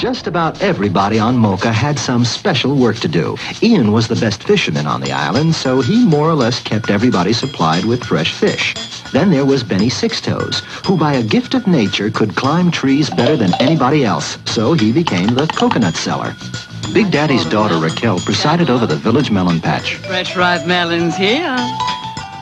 Just about everybody on Mocha had some special work to do. Ian was the best fisherman on the island, so he more or less kept everybody supplied with fresh fish. Then there was Benny Sixtoes, who by a gift of nature could climb trees better than anybody else, so he became the coconut seller. Big Daddy's daughter Raquel presided over the village melon patch. Fresh ripe melons here.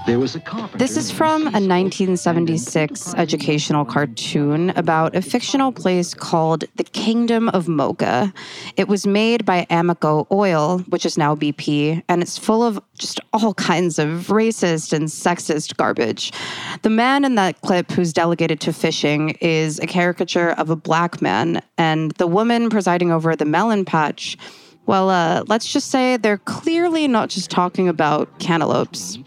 This is from a 1976 educational cartoon about a fictional place called the Kingdom of Mocha. It was made by Amoco Oil, which is now BP, and it's full of just all kinds of racist and sexist garbage. The man in that clip who's delegated to fishing is a caricature of a black man, and the woman presiding over the melon patch. Well, uh, let's just say they're clearly not just talking about cantaloupes.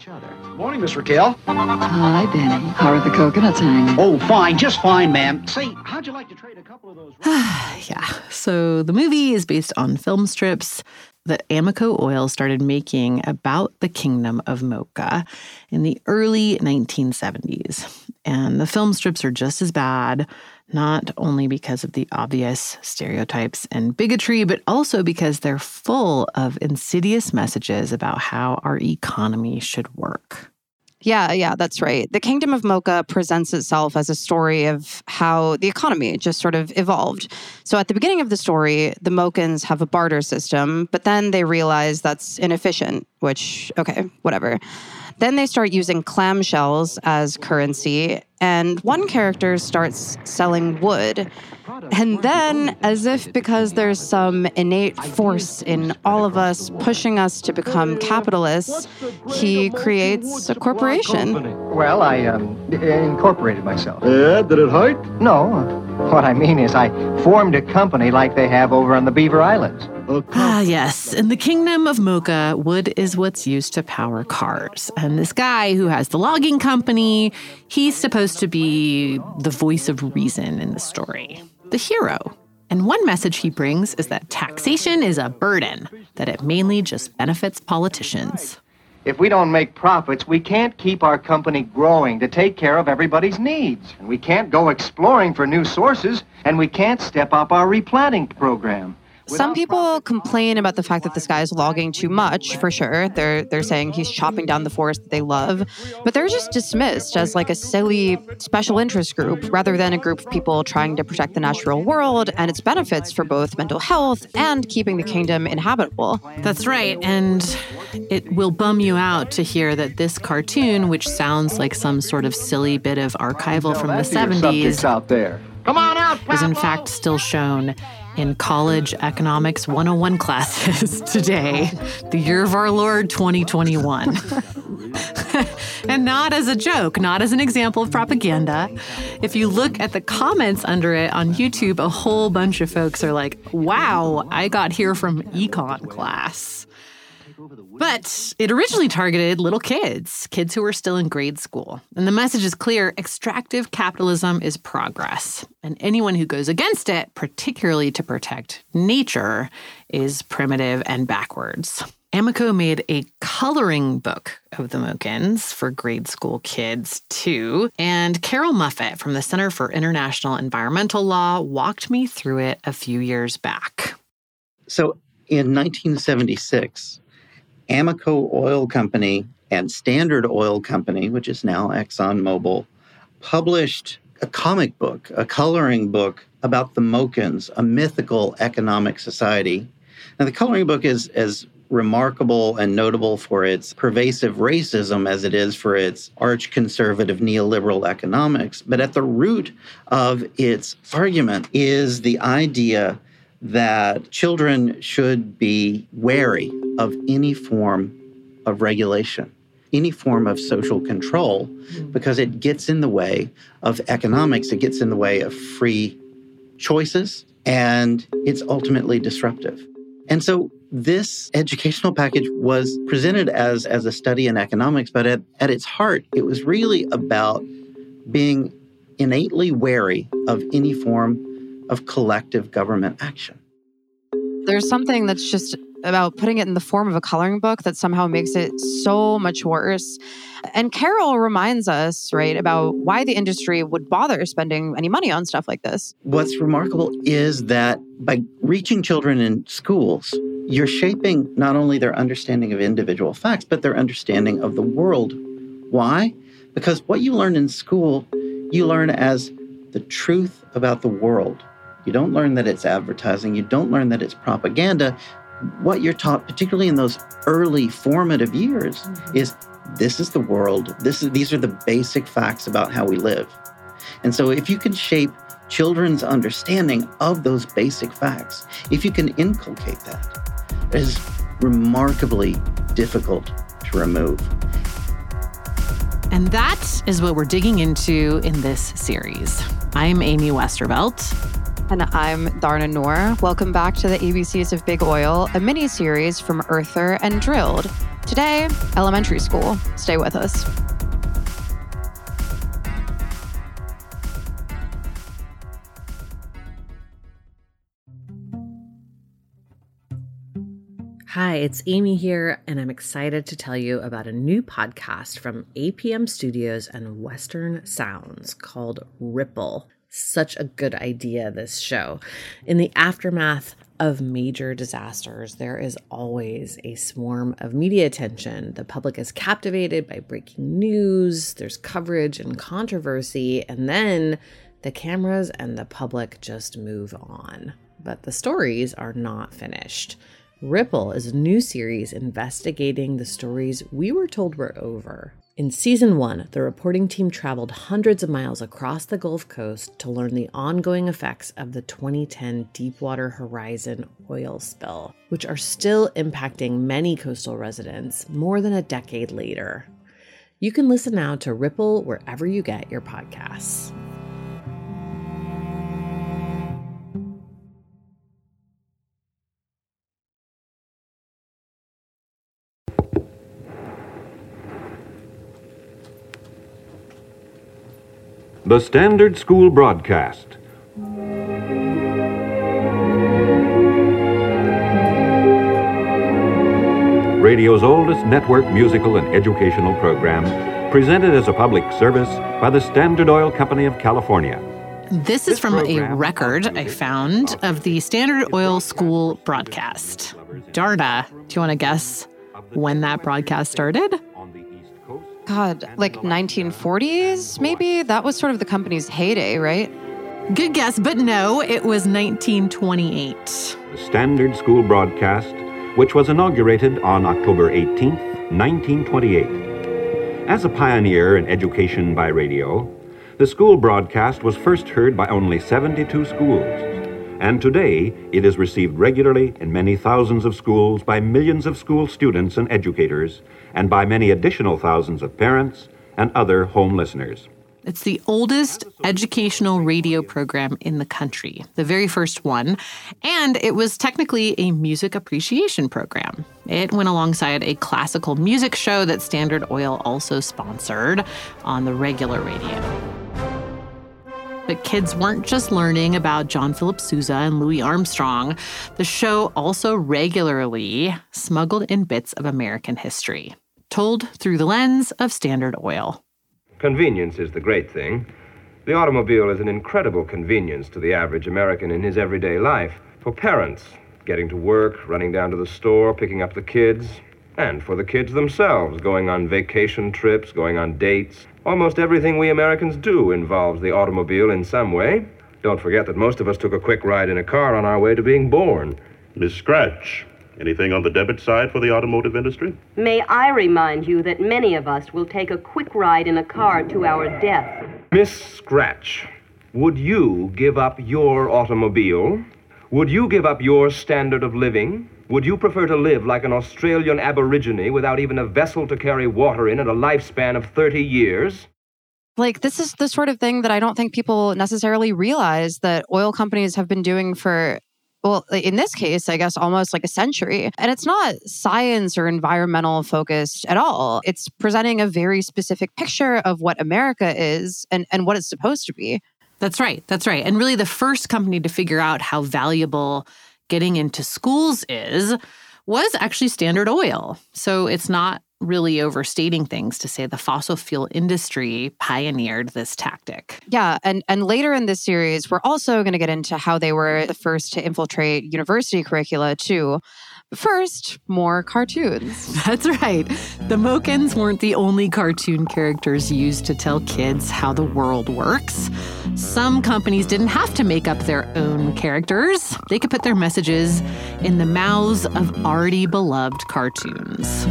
Morning, Miss Raquel. Hi, Benny. How are the coconuts hanging? Oh, fine, just fine, ma'am. Say, how'd you like to trade a couple of those? yeah. So the movie is based on film strips that Amoco Oil started making about the kingdom of Mocha in the early 1970s. And the film strips are just as bad, not only because of the obvious stereotypes and bigotry, but also because they're full of insidious messages about how our economy should work. Yeah, yeah, that's right. The Kingdom of Mocha presents itself as a story of how the economy just sort of evolved. So at the beginning of the story, the Mokans have a barter system, but then they realize that's inefficient, which, okay, whatever. Then they start using clamshells as currency, and one character starts selling wood. And then, as if because there's some innate force in all of us pushing us to become capitalists, he creates a corporation. Well, I um, incorporated myself. Yeah, did it hurt? No, what I mean is I formed a company like they have over on the Beaver Islands. Ah, yes. In the kingdom of Mocha, wood is what's used to power cars. And this guy who has the logging company, he's supposed to be the voice of reason in the story, the hero. And one message he brings is that taxation is a burden, that it mainly just benefits politicians. If we don't make profits, we can't keep our company growing to take care of everybody's needs. And we can't go exploring for new sources, and we can't step up our replanting program. Some people complain about the fact that this guy is logging too much, for sure. They're they're saying he's chopping down the forest that they love, but they're just dismissed as like a silly special interest group rather than a group of people trying to protect the natural world and its benefits for both mental health and keeping the kingdom inhabitable. That's right. And it will bum you out to hear that this cartoon, which sounds like some sort of silly bit of archival from the 70s, out there. Come on out, is in fact still shown in college economics 101 classes today, the year of our Lord 2021. and not as a joke, not as an example of propaganda. If you look at the comments under it on YouTube, a whole bunch of folks are like, wow, I got here from econ class. But it originally targeted little kids, kids who were still in grade school. And the message is clear extractive capitalism is progress. And anyone who goes against it, particularly to protect nature, is primitive and backwards. Amoco made a coloring book of the Mokans for grade school kids, too. And Carroll Muffett from the Center for International Environmental Law walked me through it a few years back. So in 1976, Amoco Oil Company and Standard Oil Company, which is now ExxonMobil, published a comic book, a coloring book about the Mokans, a mythical economic society. Now, the coloring book is as remarkable and notable for its pervasive racism as it is for its arch conservative neoliberal economics. But at the root of its argument is the idea that children should be wary of any form of regulation, any form of social control, because it gets in the way of economics, it gets in the way of free choices, and it's ultimately disruptive. And so this educational package was presented as, as a study in economics, but at, at its heart, it was really about being innately wary of any form of collective government action. There's something that's just about putting it in the form of a coloring book that somehow makes it so much worse. And Carroll reminds us, right, about why the industry would bother spending any money on stuff like this. What's remarkable is that by reaching children in schools, you're shaping not only their understanding of individual facts, but their understanding of the world. Why? Because what you learn in school, you learn as the truth about the world. You don't learn that it's advertising, you don't learn that it's propaganda. What you're taught, particularly in those early formative years, mm-hmm. is this is the world. This is these are the basic facts about how we live. And so if you can shape children's understanding of those basic facts, if you can inculcate that, it is remarkably difficult to remove. And that is what we're digging into in this series. I'm Amy Westervelt. And I'm Dharna Noor. Welcome back to the ABCs of Big Oil, a mini series from Earther and Drilled. Today, elementary school. Stay with us. Hi, it's Amy here, and I'm excited to tell you about a new podcast from APM Studios and Western Sounds called Ripple. Such a good idea, this show. In the aftermath of major disasters, there is always a swarm of media attention. The public is captivated by breaking news, there's coverage and controversy, and then the cameras and the public just move on. But the stories are not finished. Ripple is a new series investigating the stories we were told were over. In season one, the reporting team traveled hundreds of miles across the Gulf Coast to learn the ongoing effects of the 2010 Deepwater Horizon oil spill, which are still impacting many coastal residents more than a decade later. You can listen now to Ripple wherever you get your podcasts. The Standard School Broadcast. Radio's oldest network musical and educational program, presented as a public service by the Standard Oil Company of California. This is from a record I found of the Standard Oil School broadcast. Dharna, do you want to guess when that broadcast started? God, like 1940s, maybe? That was sort of the company's heyday, right? Good guess, but no, it was 1928. The Standard School broadcast, which was inaugurated on October 18, 1928. As a pioneer in education by radio, the school broadcast was first heard by only 72 schools and today it is received regularly in many thousands of schools by millions of school students and educators, and by many additional thousands of parents and other home listeners. It's the oldest educational radio program in the country, the very first one, and it was technically a music appreciation program. It went alongside a classical music show that Standard Oil also sponsored on the regular radio. But kids weren't just learning about John Philip Sousa and Louis Armstrong. The show also regularly smuggled in bits of American history, told through the lens of Standard Oil. Convenience is the great thing. The automobile is an incredible convenience to the average American in his everyday life. For parents, getting to work, running down to the store, picking up the kids, and for the kids themselves, going on vacation trips, going on dates. Almost everything we Americans do involves the automobile in some way. Don't forget that most of us took a quick ride in a car on our way to being born. Miss Scratch, anything on the debit side for the automotive industry? May I remind you that many of us will take a quick ride in a car to our death. Miss Scratch, would you give up your automobile? Would you give up your standard of living? Would you prefer to live like an Australian aborigine without even a vessel to carry water in and a lifespan of 30 years? Like, this is the sort of thing that I don't think people necessarily realize that oil companies have been doing for well, in this case, I guess almost like a century. And it's not science or environmental focused at all. It's presenting a very specific picture of what America is and, and what it's supposed to be. That's right. That's right. And really, the first company to figure out how valuable getting into schools is was actually Standard Oil. So it's not really overstating things to say the fossil fuel industry pioneered this tactic. Yeah, and and later in this series, we're also going to get into how they were the first to infiltrate university curricula too. First, more cartoons. That's right. The Mokans weren't the only cartoon characters used to tell kids how the world works. Some companies didn't have to make up their own characters, they could put their messages in the mouths of already beloved cartoons.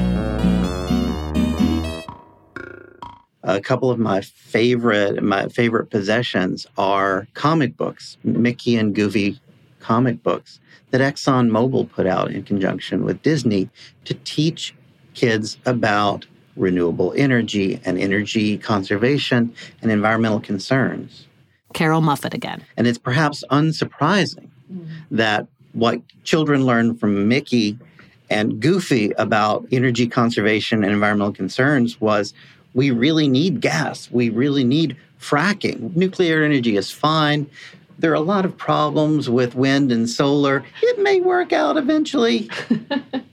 A couple of my favorite my favorite possessions are comic books, Mickey and Goofy comic books that ExxonMobil put out in conjunction with Disney to teach kids about renewable energy and energy conservation and environmental concerns. Carroll Muffett again. And it's perhaps unsurprising mm. that what children learn from Mickey and Goofy about energy conservation and environmental concerns was we really need gas. We really need fracking. Nuclear energy is fine. There are a lot of problems with wind and solar. It may work out eventually.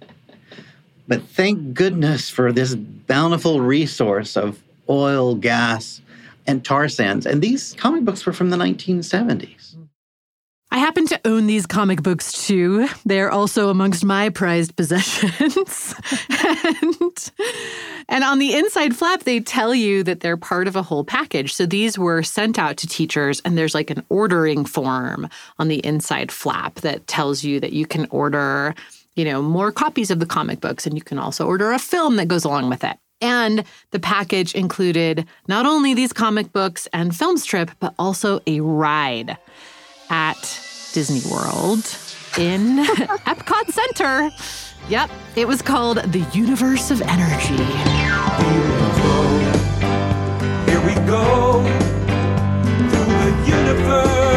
but thank goodness for this bountiful resource of oil, gas, and tar sands. And these comic books were from the 1970s. I happen to own these comic books too. They're also amongst my prized possessions. and, and on the inside flap, they tell you that they're part of a whole package. So these were sent out to teachers, and there's like an ordering form on the inside flap that tells you that you can order, you know, more copies of the comic books, and you can also order a film that goes along with it. And the package included not only these comic books and film strip, but also a ride at Disney World in Epcot Center. Yep, it was called The Universe of Energy. Here we go through the universe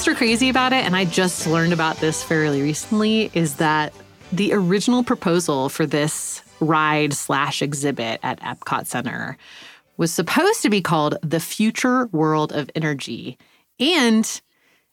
extra crazy about it, and I just learned about this fairly recently, is that the original proposal for this ride slash exhibit at Epcot Center was supposed to be called The Future World of Energy. And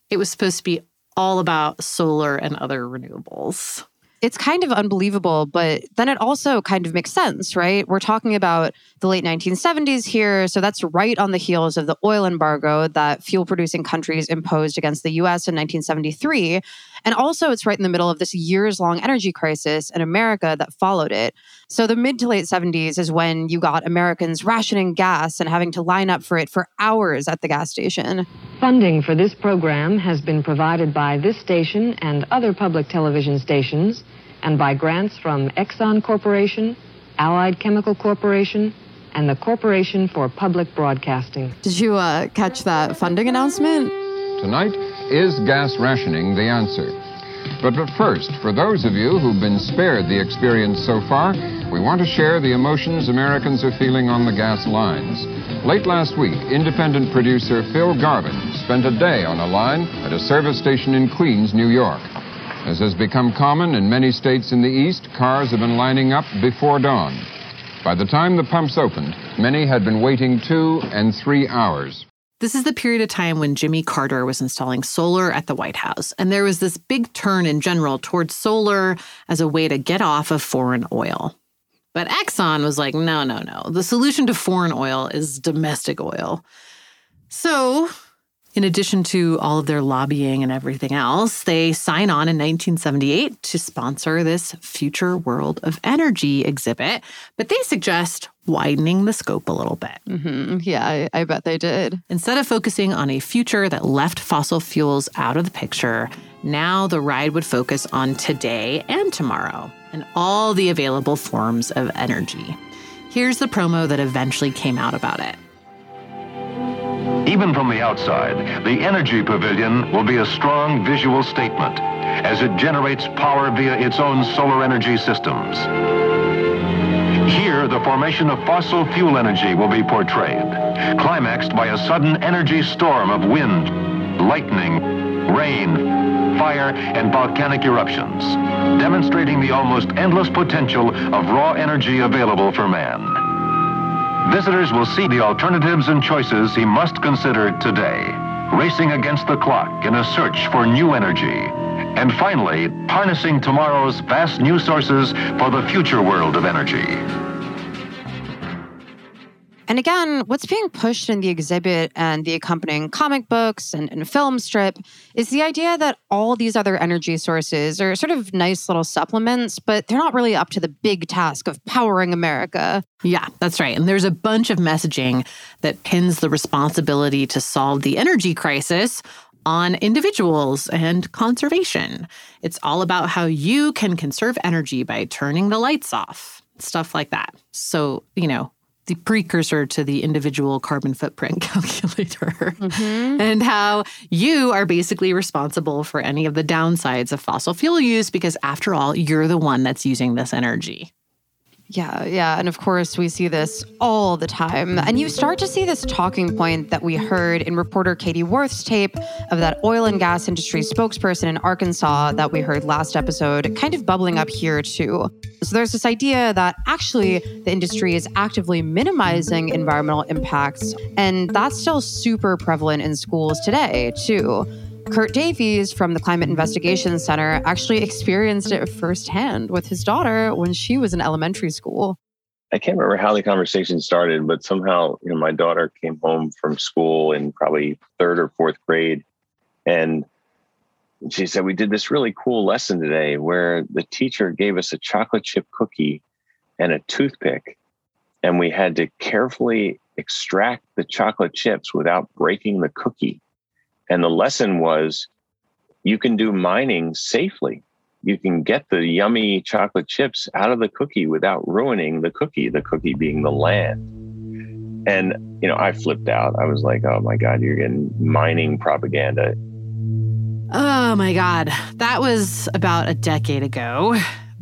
it was supposed to be all about solar and other renewables. It's kind of unbelievable, but then it also kind of makes sense, right? We're talking about the late 1970s here. So that's right on the heels of the oil embargo that fuel producing countries imposed against the US in 1973. And also, it's right in the middle of this years long energy crisis in America that followed it. So the mid to late 70s is when you got Americans rationing gas and having to line up for it for hours at the gas station. Funding for this program has been provided by this station and other public television stations and by grants from Exxon Corporation, Allied Chemical Corporation, and the Corporation for Public Broadcasting. Did you uh, catch that funding announcement? Tonight, is gas rationing the answer? But, but first, for those of you who've been spared the experience so far, we want to share the emotions Americans are feeling on the gas lines. Late last week, independent producer Phil Garvin spent a day on a line at a service station in Queens, New York. As has become common in many states in the East, cars have been lining up before dawn. By the time the pumps opened, many had been waiting two and three hours. This is the period of time when Jimmy Carter was installing solar at the White House, and there was this big turn in general towards solar as a way to get off of foreign oil. But Exxon was like, no, no, no. The solution to foreign oil is domestic oil. So in addition to all of their lobbying and everything else, they sign on in 1978 to sponsor this Future World of Energy exhibit, but they suggest widening the scope a little bit. Mm-hmm. Yeah, I, I bet they did. Instead of focusing on a future that left fossil fuels out of the picture, now the ride would focus on today and tomorrow and all the available forms of energy. Here's the promo that eventually came out about it. Even from the outside, the Energy Pavilion will be a strong visual statement as it generates power via its own solar energy systems. Here, the formation of fossil fuel energy will be portrayed, climaxed by a sudden energy storm of wind, lightning, rain, fire and volcanic eruptions, demonstrating the almost endless potential of raw energy available for man. Visitors will see the alternatives and choices he must consider today, racing against the clock in a search for new energy. And finally, harnessing tomorrow's vast new sources for the future world of energy. And again, what's being pushed in the exhibit and the accompanying comic books and, and, film strip is the idea that all these other energy sources are sort of nice little supplements, but they're not really up to the big task of powering America. Yeah, that's right. And there's a bunch of messaging that pins the responsibility to solve the energy crisis on individuals and conservation. It's all about how you can conserve energy by turning the lights off, stuff like that. So, you know, the precursor to the individual carbon footprint calculator, mm-hmm. and how you are basically responsible for any of the downsides of fossil fuel use because, after all, you're the one that's using this energy. Yeah, yeah. And of course, we see this all the time. And you start to see this talking point that we heard in reporter Katie Worth's tape of that oil and gas industry spokesperson in Arkansas that we heard last episode, kind of bubbling up here too. So there's this idea that actually the industry is actively minimizing environmental impacts. And that's still super prevalent in schools today, too. Kurt Davies from the Climate Investigation Center actually experienced it firsthand with his daughter when she was in elementary school. I can't remember how the conversation started, but somehow, you know, my daughter came home from school in probably third or fourth grade. And she said, We did this really cool lesson today where the teacher gave us a chocolate chip cookie and a toothpick. And we had to carefully extract the chocolate chips without breaking the cookie. And the lesson was you can do mining safely. You can get the yummy chocolate chips out of the cookie without ruining the cookie, the cookie being the land. And, you know, I flipped out. I was like, oh my God, you're getting mining propaganda. Oh my God. That was about a decade ago.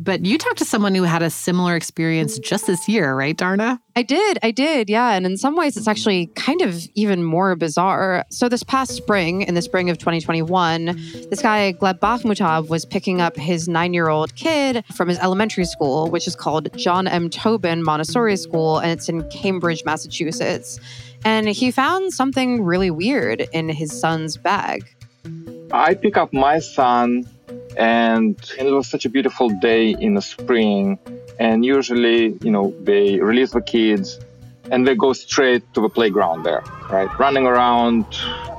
But you talked to someone who had a similar experience just this year, right, Dharna? I did. I did. Yeah. And in some ways, it's actually kind of even more bizarre. So, this past spring, in the spring of 2021, this guy, Gleb Bakhmutov, was picking up his nine year old kid from his elementary school, which is called John M. Tobin Montessori School, and it's in Cambridge, Massachusetts. And he found something really weird in his son's bag. I pick up my son and it was such a beautiful day in the spring and usually you know they release the kids and they go straight to the playground there right running around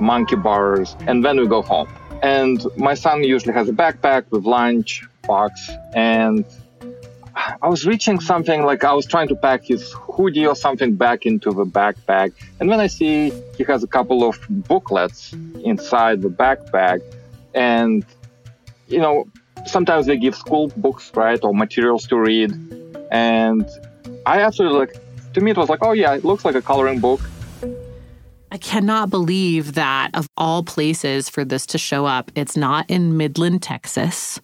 monkey bars and then we go home and my son usually has a backpack with lunch box and I was reaching something like I was trying to pack his hoodie or something back into the backpack. And then I see he has a couple of booklets inside the backpack. And you know, sometimes they give school books, right, or materials to read. And I actually like, to me, it was like, oh yeah, it looks like a coloring book. I cannot believe that of all places for this to show up, it's not in Midland, Texas.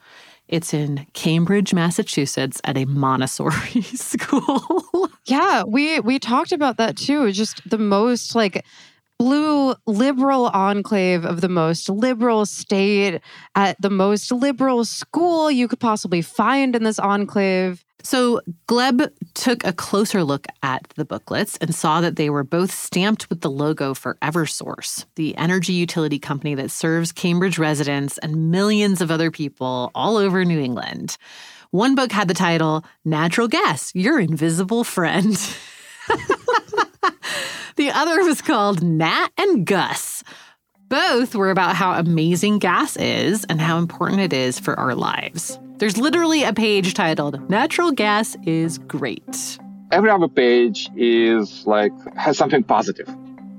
It's in Cambridge, Massachusetts at a Montessori school. yeah, we we talked about that too. Just the most like blue liberal enclave of the most liberal state at the most liberal school you could possibly find in this enclave. So Gleb took a closer look at the booklets and saw that they were both stamped with the logo for Eversource, the energy utility company that serves Cambridge residents and millions of other people all over New England. One book had the title Natural Gas, Your Invisible Friend. The other was called Nat and Gus. Both were about how amazing gas is and how important it is for our lives. There's literally a page titled Natural Gas is Great. Every other page is like has something positive.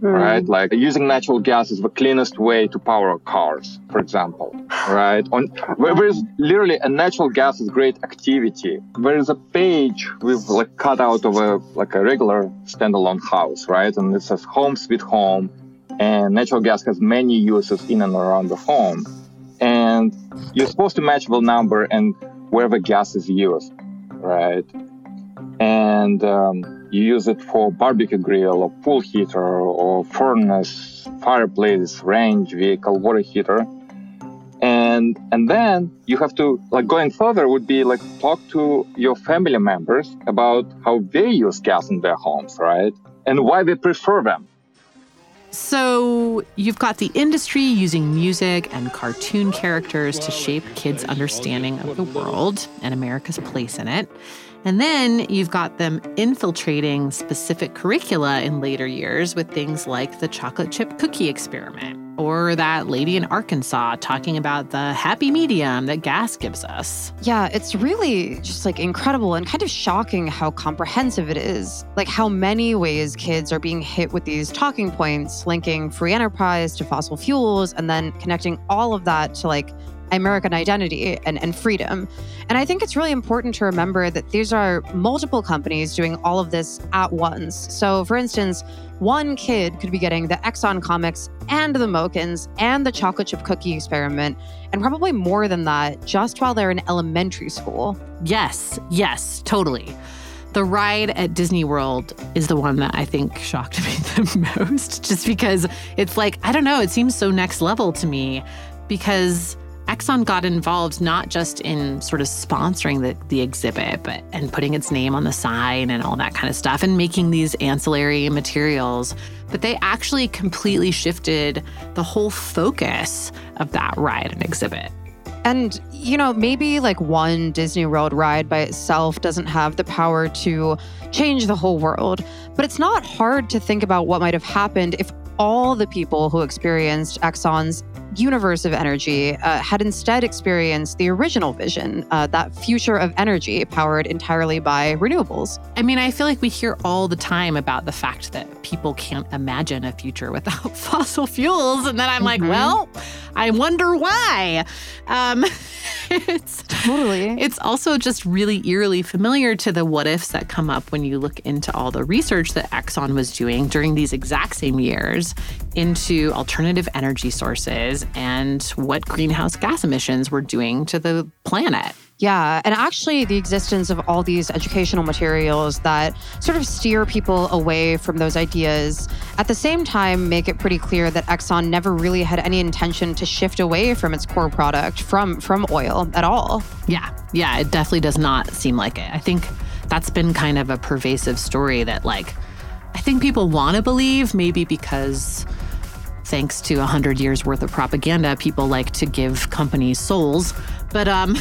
Right? Like using natural gas is the cleanest way to power cars, for example, right? On there is literally a natural gas is great activity. There is a page we've like cut out of a like a regular standalone house, right? And it says home sweet home, and natural gas has many uses in and around the home, and you're supposed to match the number and where the gas is used, right? And um, you use it for barbecue grill or pool heater or furnace, fireplace, range, vehicle, water heater. and and then you have to like going further would be like talk to your family members about how they use gas in their homes right and why they prefer them So, you've got the industry using music and cartoon characters to shape kids' understanding of the world and America's place in it. And then you've got them infiltrating specific curricula in later years with things like the chocolate chip cookie experiment or that lady in Arkansas talking about the happy medium that gas gives us. Yeah, it's really just like incredible and kind of shocking how comprehensive it is. Like how many ways kids are being hit with these talking points, linking free enterprise to fossil fuels, and then connecting all of that to like American identity and, and freedom. And I think it's really important to remember that these are multiple companies doing all of this at once. So, for instance, one kid could be getting the Exxon comics and the Mokans and the chocolate chip cookie experiment, and probably more than that just while they're in elementary school. Yes, yes, totally. The ride at Disney World is the one that I think shocked me the most, just because it's like, I don't know, it seems so next level to me because Exxon got involved not just in sort of sponsoring the, the exhibit, but and putting its name on the sign and all that kind of stuff and making these ancillary materials. But they actually completely shifted the whole focus of that ride and exhibit. And, you know, maybe like one Disney World ride by itself doesn't have the power to change the whole world, but it's not hard to think about what might have happened if all the people who experienced Exxon's universe of energy uh, had instead experienced the original vision, uh, that future of energy powered entirely by renewables. I mean, I feel like we hear all the time about the fact that people can't imagine a future without fossil fuels. And then I'm like, Mhm. well, I wonder why. Um, it's totally. It's also just really eerily familiar to the what ifs that come up when you look into all the research that Exxon was doing during these exact same years into alternative energy sources and what greenhouse gas emissions were doing to the planet. Yeah, and actually, the existence of all these educational materials that sort of steer people away from those ideas at the same time make it pretty clear that Exxon never really had any intention to shift away from its core product, from, from oil at all. Yeah, yeah, it definitely does not seem like it. I think that's been kind of a pervasive story that, like, I think people want to believe, maybe because thanks to 100 years worth of propaganda, people like to give companies souls. But um,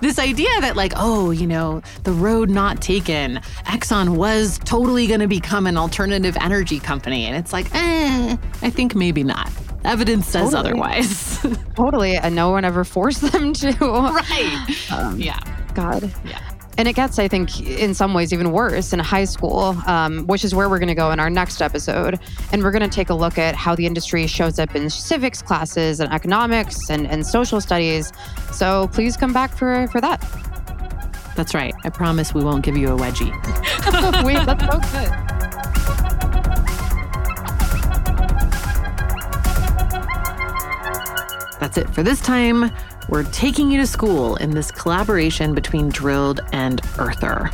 this idea that, like, oh, you know, the road not taken, Exxon was totally going to become an alternative energy company. And it's like, eh, I think maybe not. Evidence says Totally. otherwise. Totally, and no one ever forced them to. right. Um, yeah. God. Yeah. And it gets, I think, in some ways even worse in high school, um, which is where we're going to go in our next episode. And we're going to take a look at how the industry shows up in civics classes and economics and, and social studies. So please come back for, for that. That's right. I promise we won't give you a wedgie. Wait, that's so good. That's it for this time. We're taking you to school in this collaboration between Drilled and Earther.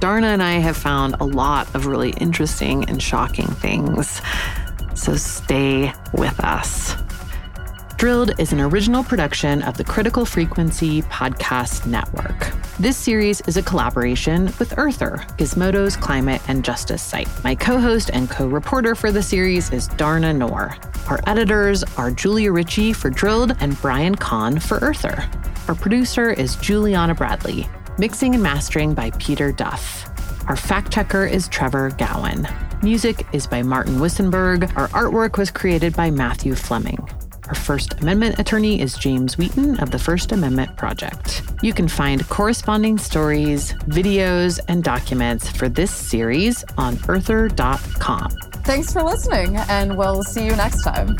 Dharna and I have found a lot of really interesting and shocking things. So stay with us. Drilled is an original production of the Critical Frequency Podcast Network. This series is a collaboration with Earther, Gizmodo's climate and justice site. My co host and co reporter for the series is Dharna Noor. Our editors are Julia Ritchie for Drilled and Brian Kahn for Earther. Our producer is Juliana Bradley. Mixing and mastering by Peter Duff. Our fact checker is Trevor Gowan. Music is by Martin Wissenberg. Our artwork was created by Matthew Fleming. Our First Amendment attorney is James Wheaton of the First Amendment Project. You can find corresponding stories, videos, and documents for this series on earther.com. Thanks for listening, and we'll see you next time.